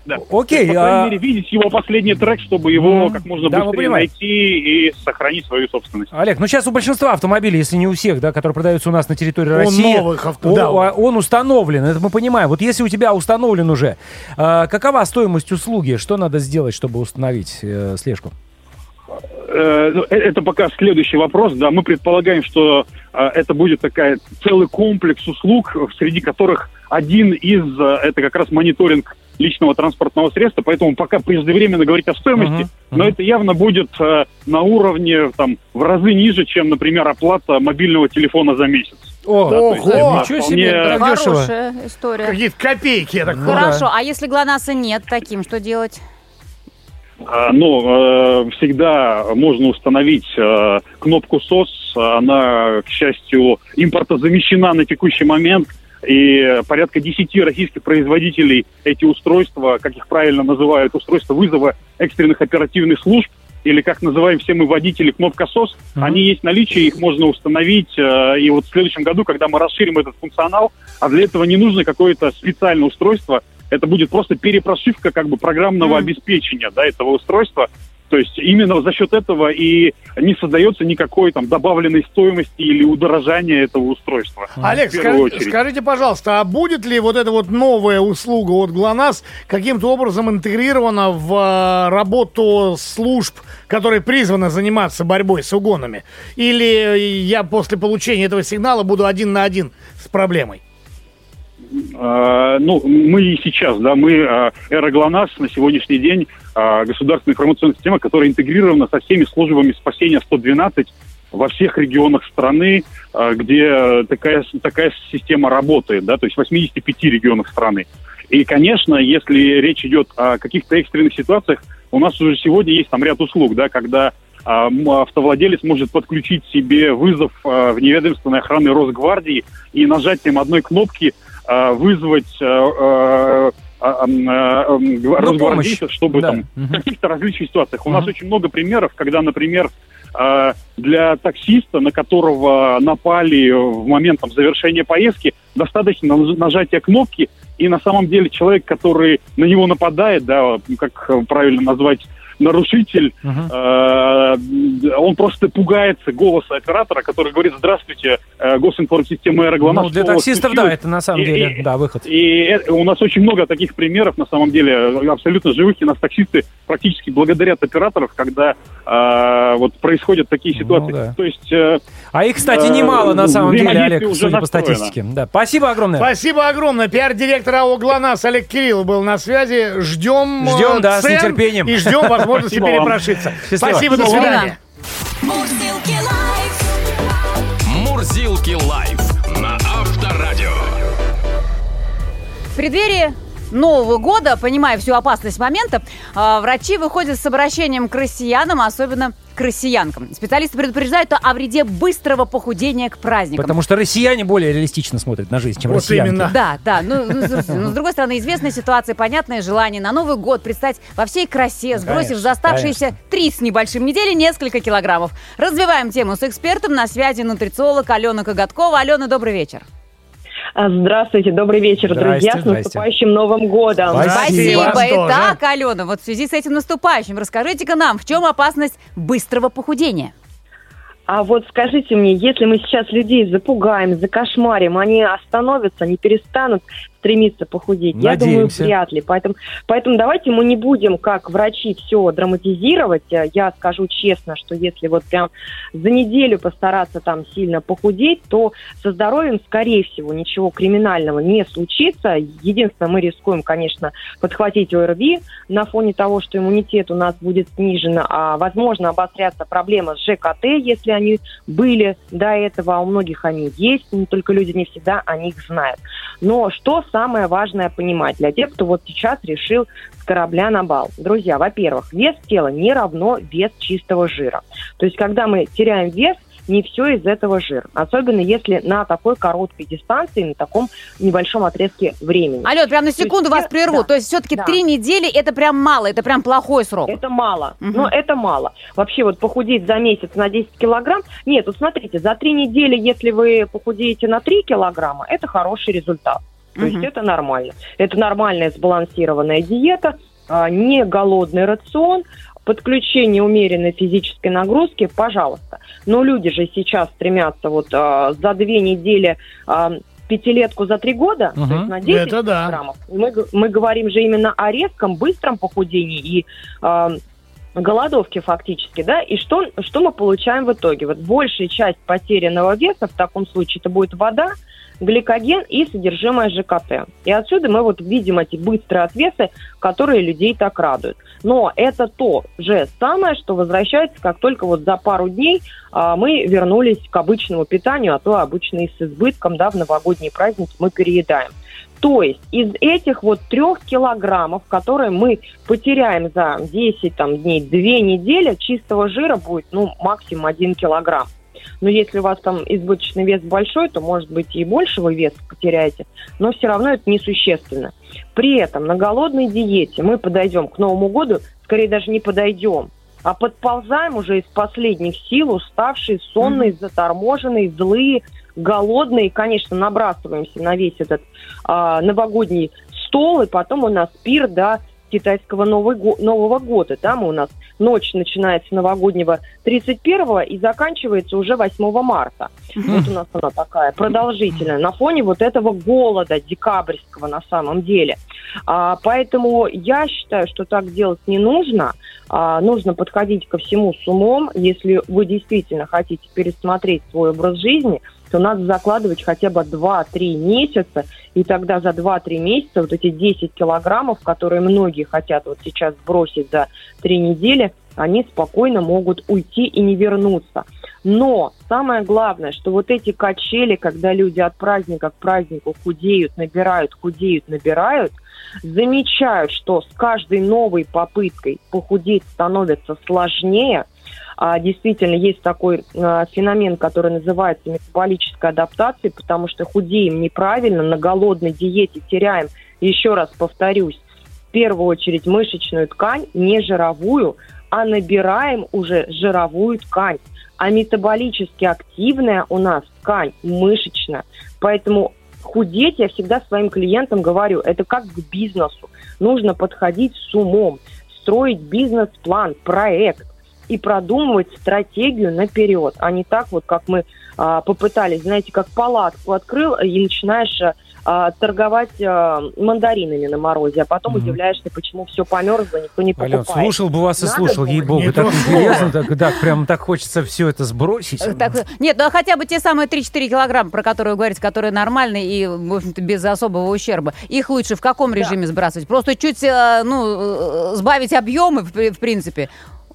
Да. Окей, По крайней а- мере, видеть его последний трек, чтобы его Мгм. как можно Да, быстрее найти и сохранить свою собственность. Олег, ну сейчас у большинства автомобилей, если не у всех, да, которые продаются у нас на территории У России, новых авто- о- да. о- он установлен, это мы понимаем. Вот если у тебя установлен уже, а, какова стоимость услуги? Что надо сделать, чтобы установить э, слежку? Э, ну, э, Это пока следующий вопрос. Да, мы предполагаем, что э, это будет такая целый комплекс услуг, среди которых один из э, это как раз мониторинг личного транспортного средства, поэтому пока преждевременно говорить о стоимости, Мгм, но мгм. это явно будет э, на уровне там в разы ниже, чем, например, оплата мобильного телефона за месяц. О, Да, то есть Ого! это Ничего вполне- себе, так дешево. Хорошая история. Какие-то копейки, я так Ну. Хорошо, а если ГЛОНАССа нет таким, что делать? А, Ну, э, всегда можно установить э, кнопку SOS. Она, к счастью, импортозамещена на текущий момент. И порядка 10 российских производителей эти устройства, как их правильно называют, устройства вызова экстренных оперативных служб, или как называем все мы водители, кнопка SOS, Мгм. они есть в наличии, их можно установить. э, И вот в следующем году, когда мы расширим этот функционал, а для этого не нужно какое-то специальное устройство, это будет просто перепрошивка как бы программного Мгм. обеспечения да, этого устройства. То есть именно за счет этого и не создается никакой там добавленной стоимости или удорожания этого устройства. Олег, скажи- скажите, пожалуйста, а будет ли вот эта вот новая услуга от ГЛОНАСС каким-то образом интегрирована в а, работу служб, которые призваны заниматься борьбой с угонами? Или я после получения этого сигнала буду один на один с проблемой? А, ну, мы и сейчас, да, мы а, Эра ГЛОНАСС на сегодняшний день государственная информационная система, которая интегрирована со всеми службами спасения 112 во всех регионах страны, а, где такая, такая система работает, да, то есть в 85 регионах страны. И, конечно, если речь идет о каких-то экстренных ситуациях, у нас уже сегодня есть там ряд услуг, да, когда а, автовладелец может подключить себе вызов а, в неведомственной охраны Росгвардии и нажатием одной кнопки а, вызвать а, а, а, гва- росгвардейцев, чтобы Да. там Мгм. в каких-то различных ситуациях. У нас Мгм. очень много примеров, когда, например, для таксиста, на которого напали в момент там, завершения поездки, достаточно наж- нажатия кнопки, и на самом деле человек, который на него нападает, да, как правильно назвать, нарушитель, Мгм. э, он просто пугается голоса оператора, который говорит «Здравствуйте, э, госинформсистема «Аэроглонасс». Ну, для таксистов, да, случилось?» это на самом И- деле, и- да, выход. И э, у нас очень много таких примеров, на самом деле, э, абсолютно живых. И нас таксисты практически благодарят операторов, когда э, вот происходят такие Ну ситуации. да. То есть... э, А их, кстати, э, немало на самом деле, Олег, уже судя по статистике. Да. Спасибо огромное. Спасибо огромное. Пиар-директор АО «ГЛОНАСС» Олег Кириллов был на связи. Ждем, э, Ждем, да, с нетерпением. И ждем (laughs) возможности перепрошиться. Счастливо. Спасибо, до свидания. Мурзилки лайф. Мурзилки лайф на Авторадио. В преддверии Нового года, понимая всю опасность момента, а, врачи выходят с обращением к россиянам, особенно к россиянкам. Специалисты предупреждают о вреде быстрого похудения к праздникам. Потому что россияне более реалистично смотрят на жизнь, чем Вот россиянки. именно. Да, да. Ну, ну, слушайте, ну, с другой стороны, известная ситуация, понятное желание на Новый год предстать во всей красе, сбросив конечно, за оставшиеся три с небольшим недели несколько килограммов. Развиваем тему с экспертом. На связи нутрициолог Алена Коготкова. Алена, добрый вечер. А, Здравствуйте, добрый вечер, Здрасте, друзья, с здрасте. наступающим Новым годом. Спасибо. Тоже. Итак, Алена, вот в связи с этим наступающим, расскажите-ка нам, в чем опасность быстрого похудения? А вот скажите мне, если мы сейчас людей запугаем, закошмарим, они остановятся, они перестанут стремиться похудеть? Я думаю, Надеемся. вряд ли. Поэтому, поэтому давайте мы не будем, как врачи, все драматизировать. Э, Я скажу честно, что если вот прям за неделю постараться там сильно похудеть, то со здоровьем, скорее всего, ничего криминального не случится. Единственное, мы рискуем, конечно, подхватить ОРВИ на фоне того, что иммунитет у нас будет снижен, а возможно обостряться проблема с ЖКТ, если они были до этого, а у многих они есть, но только люди не всегда о них знают. Но что самое важное понимать для тех, кто вот сейчас решил с корабля на бал? Друзья, во-первых, вес тела не равно вес чистого жира. То есть, когда мы теряем вес, не все из этого жир. Особенно если на такой короткой дистанции, на таком небольшом отрезке времени. Алена, прям на секунду есть вас прерву. да. То есть все-таки Да. три недели это прям мало, это прям плохой срок. Это мало. Мгм. Но это мало. Вообще вот похудеть за месяц на 10 килограмм. Нет, вот смотрите, за три недели, если вы похудеете на 3 килограмма, это хороший результат. То есть это нормально. Это нормальная сбалансированная диета, а, не голодный рацион, подключение умеренной физической нагрузки, пожалуйста. Но люди же сейчас стремятся вот а, за две недели а, пятилетку за три года, Мгм. то есть на 10 Это да. килограммов. Мы, мы говорим же именно о резком, быстром похудении и а, голодовке фактически, да, и что, что мы получаем в итоге? Вот большая часть потерянного веса в таком случае это будет вода, гликоген и содержимое ЖКТ. И отсюда мы вот видим эти быстрые отвесы, которые людей так радуют. Но это то же самое, что возвращается, как только вот за пару дней а, мы вернулись к обычному питанию, а то обычно и с избытком, да, в новогодние праздники мы переедаем. То есть из этих вот трех килограммов, которые мы потеряем за 10 там, дней, 2 недели, чистого жира будет ну, максимум 1 килограмм. Но если у вас там избыточный вес большой, то, может быть, и больше вы вес потеряете, но все равно это несущественно. При этом на голодной диете мы подойдем к Новому году, скорее даже не подойдем, а подползаем уже из последних сил, уставшие, сонные, заторможенные, злые, голодные, и, конечно, набрасываемся на весь этот а, новогодний стол, и потом у нас пир, да, китайского Новый го- Нового года. Там у нас ночь начинается новогоднего 31 и заканчивается уже 8 марта. Вот у нас она такая продолжительная, на фоне вот этого голода декабрьского на самом деле. А, поэтому я считаю, что так делать не нужно. А, нужно подходить ко всему с умом. Если вы действительно хотите пересмотреть свой образ жизни, то надо закладывать хотя бы 2-3 месяца, и тогда за 2-3 месяца вот эти 10 килограммов, которые многие хотят вот сейчас сбросить за 3 недели, они спокойно могут уйти и не вернуться. Но самое главное, что вот эти качели, когда люди от праздника к празднику худеют, набирают, худеют, набирают, замечают, что с каждой новой попыткой похудеть становится сложнее. А, действительно, есть такой а, феномен, который называется метаболической адаптацией, потому что худеем неправильно, на голодной диете теряем, еще раз повторюсь, в первую очередь мышечную ткань, не жировую, а набираем уже жировую ткань. А метаболически активная у нас ткань мышечная. Поэтому худеть я всегда своим клиентам говорю, это как к бизнесу. Нужно подходить с умом, строить бизнес-план, проект и продумывать стратегию наперед, а не так вот, как мы а, попытались, знаете, как палатку открыл и начинаешь а, торговать а, мандаринами на морозе, а потом Мгм. удивляешься, почему все померзло, никто не Ален, покупает. слушал бы вас и Надо слушал, ей-богу, так интересно, так, да, прям так хочется все это сбросить. Так, нет, ну а хотя бы те самые 3-4 килограмма, про которые вы говорите, которые нормальные и, в общем-то, без особого ущерба, их лучше в каком режиме сбрасывать? Просто чуть, э, ну, э, сбавить объемы, в принципе,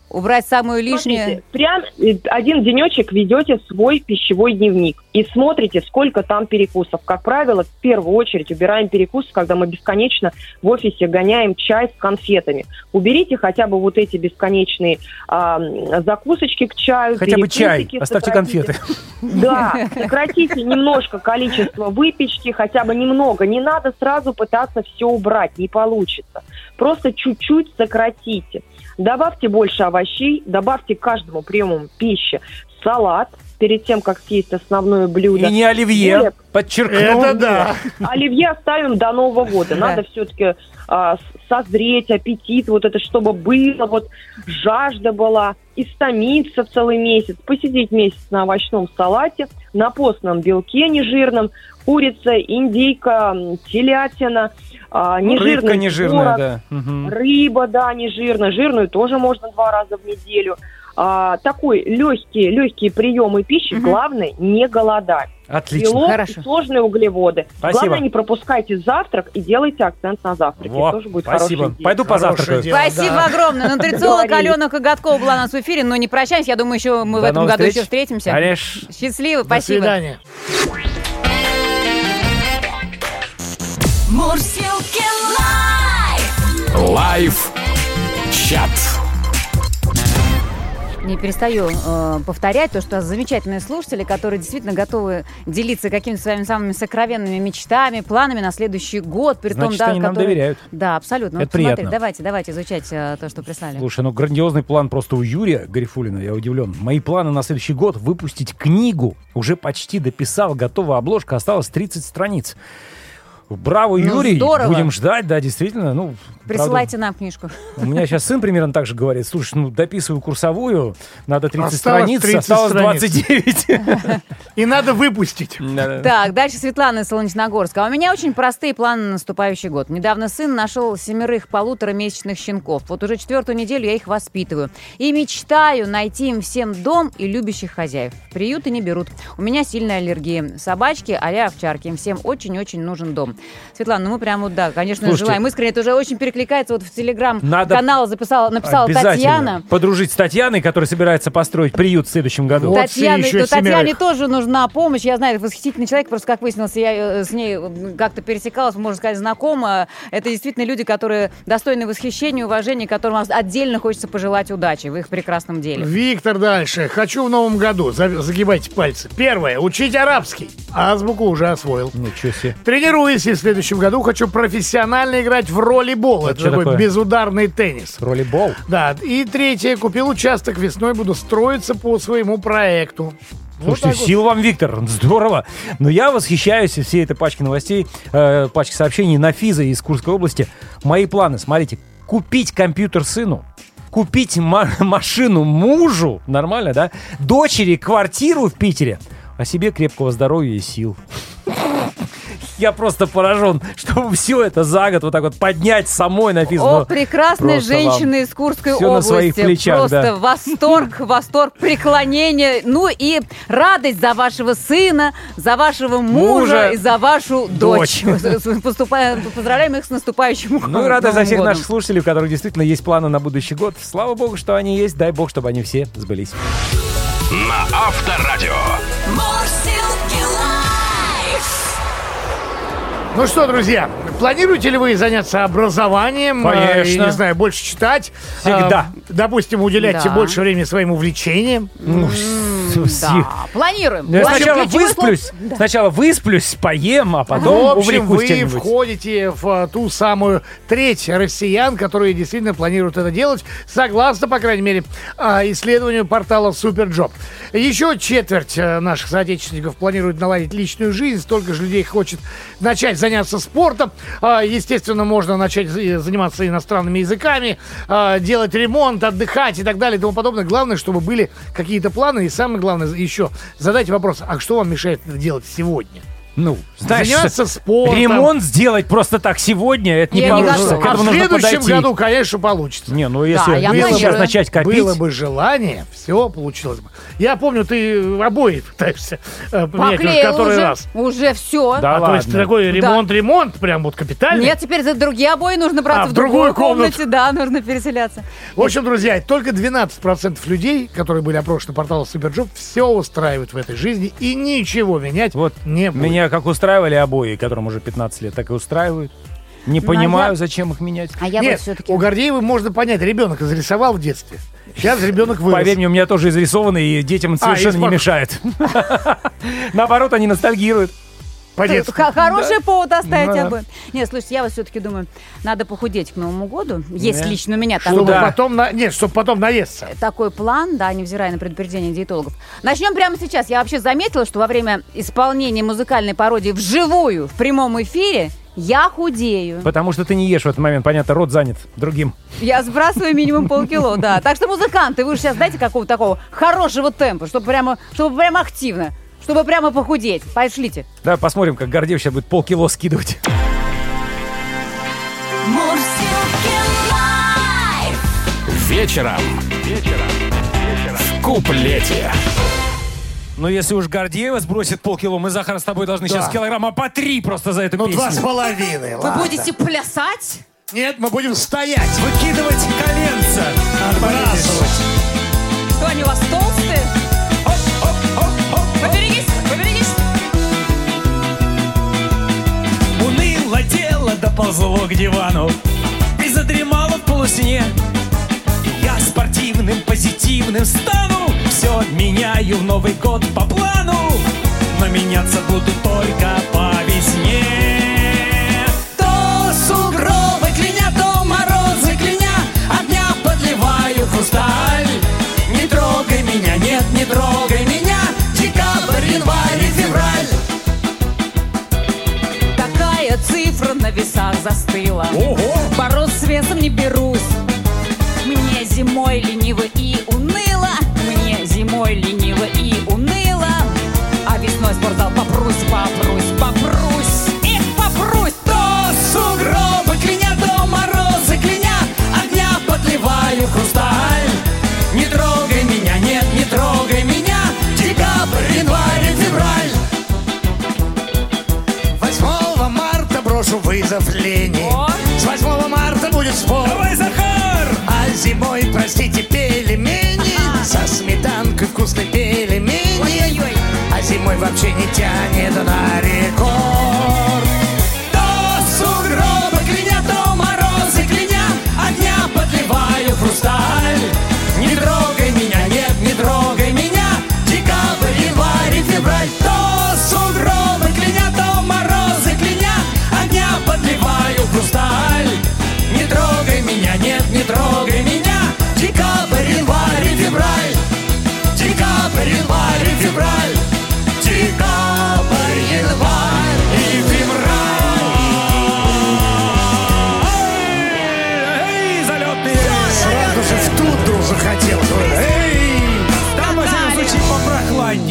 убрать самое лишнее. Смотрите, прям э, один денечек ведете свой пищевой дневник и смотрите, сколько там перекусов. Как правило, в первую очередь убираем перекусы, когда мы бесконечно в офисе гоняем чай с конфетами. Уберите хотя бы вот эти бесконечные а, закусочки к чаю. Хотя бы чай, оставьте конфеты. Да, (laughs) сократите немножко количество выпечки, хотя бы немного. Не надо сразу пытаться все убрать, не получится. Просто чуть-чуть сократите. Добавьте больше овощей, добавьте к каждому приему пищи салат перед тем, как съесть основное блюдо. И не оливье, Более- подчеркну. Это да. (laughs) Оливье оставим до Нового года. Да. Надо все-таки созреть аппетит, вот это чтобы было, вот жажда была, истомиться целый месяц, посидеть месяц на овощном салате, на постном белке нежирном, курица, индейка, телятина, а, нежирный Рыбка нежирная, творог, да. Мгм. Рыба, да, нежирная. Жирную тоже можно два раза в неделю. А, такой легкие, легкие приемы пищи. Мгм. Главное не голодать. Отлично. Белок Хорошо. и сложные углеводы. Спасибо. Главное, не пропускайте завтрак и делайте акцент на завтраке. Во, Тоже будет спасибо. идея. Пойду позавтракаю. дело. Спасибо да. огромное. Нутрициолог. Алена Коготкова была у нас в эфире, но не прощаемся. Я думаю, еще мы в До этом новых году встреч. еще встретимся. Конечно. Счастливо, До спасибо. свидания. Мурзилки Live! Live чат. Не перестаю э, повторять то, что замечательные слушатели, которые действительно готовы делиться какими-то своими самыми сокровенными мечтами, планами на следующий год. При Значит, том, да, они нам которые- доверяют. Да, абсолютно. Это Вот смотри, приятно. давайте, давайте изучать э, то, что прислали. Слушай, ну грандиозный план просто у Юрия Гарифулина, я удивлен. Мои планы на следующий год выпустить книгу. Уже почти дописал, готова обложка, осталось 30 страниц. Браво, Ну, Юрий. здорово. Будем ждать, да, действительно. Ну, правда, Присылайте нам книжку. у меня сейчас сын примерно так же говорит. Слушай, ну дописываю курсовую, надо 30 Осталось страниц, 30 осталось страниц. 29. И надо выпустить. Так, дальше Светлана из Солнечногорска. А у меня очень простые планы на наступающий год. Недавно сын нашел семерых полуторамесячных щенков. Вот уже четвертую неделю я их воспитываю. И мечтаю найти им всем дом и любящих хозяев. Приюты не берут. У меня сильная аллергия. Собачки, а овчарки. Им всем очень-очень нужен дом. Светлана, ну мы прям вот, да, конечно, Слушайте, желаем искренне. Это уже очень перекликается. Вот в телеграм-канал записала, написала Татьяна. Подружить с Татьяной, которая собирается построить приют в следующем году. Вот. Татьяне, еще то Татьяне тоже нужна помощь. Я знаю, это восхитительный человек. Просто, как выяснилось, я э, с ней э, как-то пересекалась, можно сказать, знакома. Это действительно люди, которые достойны восхищения, уважения, которым отдельно хочется пожелать удачи в их прекрасном деле. Виктор дальше. Хочу в новом году. За- Загибайте пальцы. Первое. Учить арабский. Азбуку уже освоил. Ничего себе. Тренируюсь и в следующем году хочу профессионально играть в роллибол. Это Это такой такое? безударный теннис. Роллибол. Да, и третье. Купил участок весной, буду строиться по своему проекту. Вот Слушайте, вот. сил вам, Виктор, (laughs) здорово. Но я восхищаюсь всей этой пачкой новостей, э, пачкой сообщений на Физа из Курской области. Мои планы, смотрите, купить компьютер сыну, купить ма- (laughs) машину мужу, нормально, да? Дочери квартиру в Питере, а себе крепкого здоровья и сил. (laughs) Я просто поражен, чтобы все это за год вот так вот поднять самой на Физа. О, прекрасные просто вам женщины из Курской на области. своих плечах, Просто да. восторг, восторг, преклонение. Ну и радость за вашего сына, за вашего мужа, Мужа. и за вашу дочь. Дочь. Поступаем, поздравляем их с наступающим Ну и рада за всех годом. наших слушателей, у которых действительно есть планы на будущий год. Слава богу, что они есть. Дай бог, чтобы они все сбылись. На Авторадио. Ну что, друзья, планируете ли вы заняться образованием? Конечно. э, не знаю, больше читать? Всегда. Э, допустим, уделяйте Да. больше времени своим увлечениям. Ну, Да, планируем. Я Вообще, сначала высплюсь, сначала высплюсь, поем, а В потом общем, увлекусь вы чем-нибудь. входите в а, ту самую треть россиян, которые действительно планируют это делать, согласно, по крайней мере, а, исследованию портала SuperJob. Еще четверть а, наших соотечественников планируют наладить личную жизнь, столько же людей хочет начать заняться спортом. А, Естественно, можно начать за- заниматься иностранными языками, а, делать ремонт, отдыхать и так далее и тому подобное. Главное, чтобы были какие-то планы. И самое главное еще задайте вопрос, а что вам мешает это делать сегодня? Ну, знаешь, Заняться (laughs) спортом. ремонт сделать просто так сегодня, это не Я не получится. готова. К А в следующем подойти. году, конечно, получится. Не, ну если я если сейчас начать копить, Было бы желание, все получилось бы. Я помню, ты обои пытаешься э, поменять уже в Поклеил который уже, раз. уже все. Да а то есть ладно. такой ремонт-ремонт, прям вот капитальный. Нет, теперь за другие обои нужно браться А, в в другую другую комнату. комнате, да, нужно переселяться. В общем, друзья, только 12% людей, которые были опрошены порталом SuperJob, все устраивают в этой жизни и ничего менять вот не будет. меня как устраивали обои, которым уже 15 лет, так и устраивают. Не Ну, а понимаю, я- зачем их менять. А я Нет, вот все-таки... у Гордеева можно понять, ребенок изрисовал в детстве. Сейчас ребенок вырос. Поверь мне, у меня тоже изрисованы, и детям А, совершенно не испорт- мешает. (laughs) Наоборот, они ностальгируют. По-детски. Хороший повод оставить Ну да. обои. Нет, слушайте, я вот все-таки думаю, надо похудеть к Новому году. Есть Да. лично у меня такой, Чтобы Да. потом, на... нет, чтобы потом наесться. такой план, да, невзирая на предупреждение диетологов. Начнем прямо сейчас. Я вообще заметила, что во время исполнения музыкальной пародии вживую, в прямом эфире, я худею. Потому что ты не ешь в этот момент, понятно, рот занят другим. Я сбрасываю минимум полкило, да. Так что, музыканты, вы же сейчас дайте какого-то такого хорошего темпа, чтобы прямо, чтобы прямо активно, чтобы прямо похудеть. Пошлите. Давай посмотрим, как Гордеев сейчас будет полкило скидывать. Вечером. Вечером. В куплете. Ну, если уж Гордеева сбросит полкило, мы, Захар, с тобой должны сейчас килограмма по три просто за эту Ну, песню. два с половиной, ладно. плясать? Нет, мы будем стоять, Выкидывать коленца. отбрасывать. Что, они у вас толстые? Дело доползло к дивану И задремало в полусне. Я спортивным, позитивным стану Все меняю в Новый год по плану Но меняться буду только по застыла. Ого! Бороться с весом не берусь. Мне зимой лениво и уныло. 8 марта будет спор. Давай, Захар! А зимой, простите, пельмени Со сметанкой вкусной пельмени Ой-ой-ой. А зимой вообще не тянет на рекорд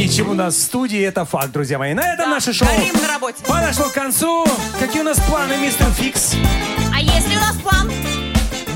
попрохладнее, чем у нас в студии. Это факт, друзья мои. На этом наше шоу Горим на работе. подошло к концу. Какие у нас планы, мистер Фикс? А если у нас план?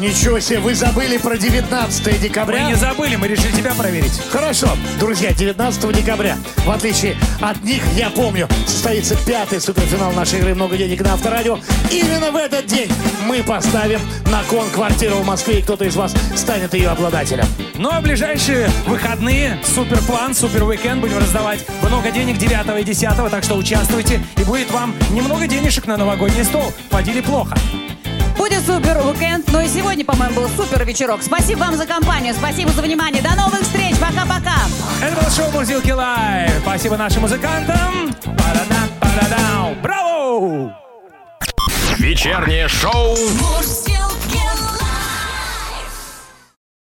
Ничего себе, вы забыли про 19 Мы декабря? не забыли, мы решили тебя проверить. Хорошо, друзья, 19 декабря, в отличие от них, я помню, состоится пятый суперфинал нашей игры «Много денег» на Авторадио. Именно в этот день мы поставим на кон квартиру в Москве, и кто-то из вас станет ее обладателем. Ну а ближайшие выходные, супер план, супер уикенд будем раздавать много денег 9 и 10, так что участвуйте, и будет вам немного денежек на новогодний стол. Подели плохо. Будет супер уикенд. Ну и сегодня, по-моему, был супер вечерок. Спасибо вам за компанию, спасибо за внимание. До новых встреч. Пока-пока. Это было шоу «Мурзилки Лайв». Спасибо нашим музыкантам. Па-да-да, па-да-дау. Браво! Вечернее шоу Мурзилки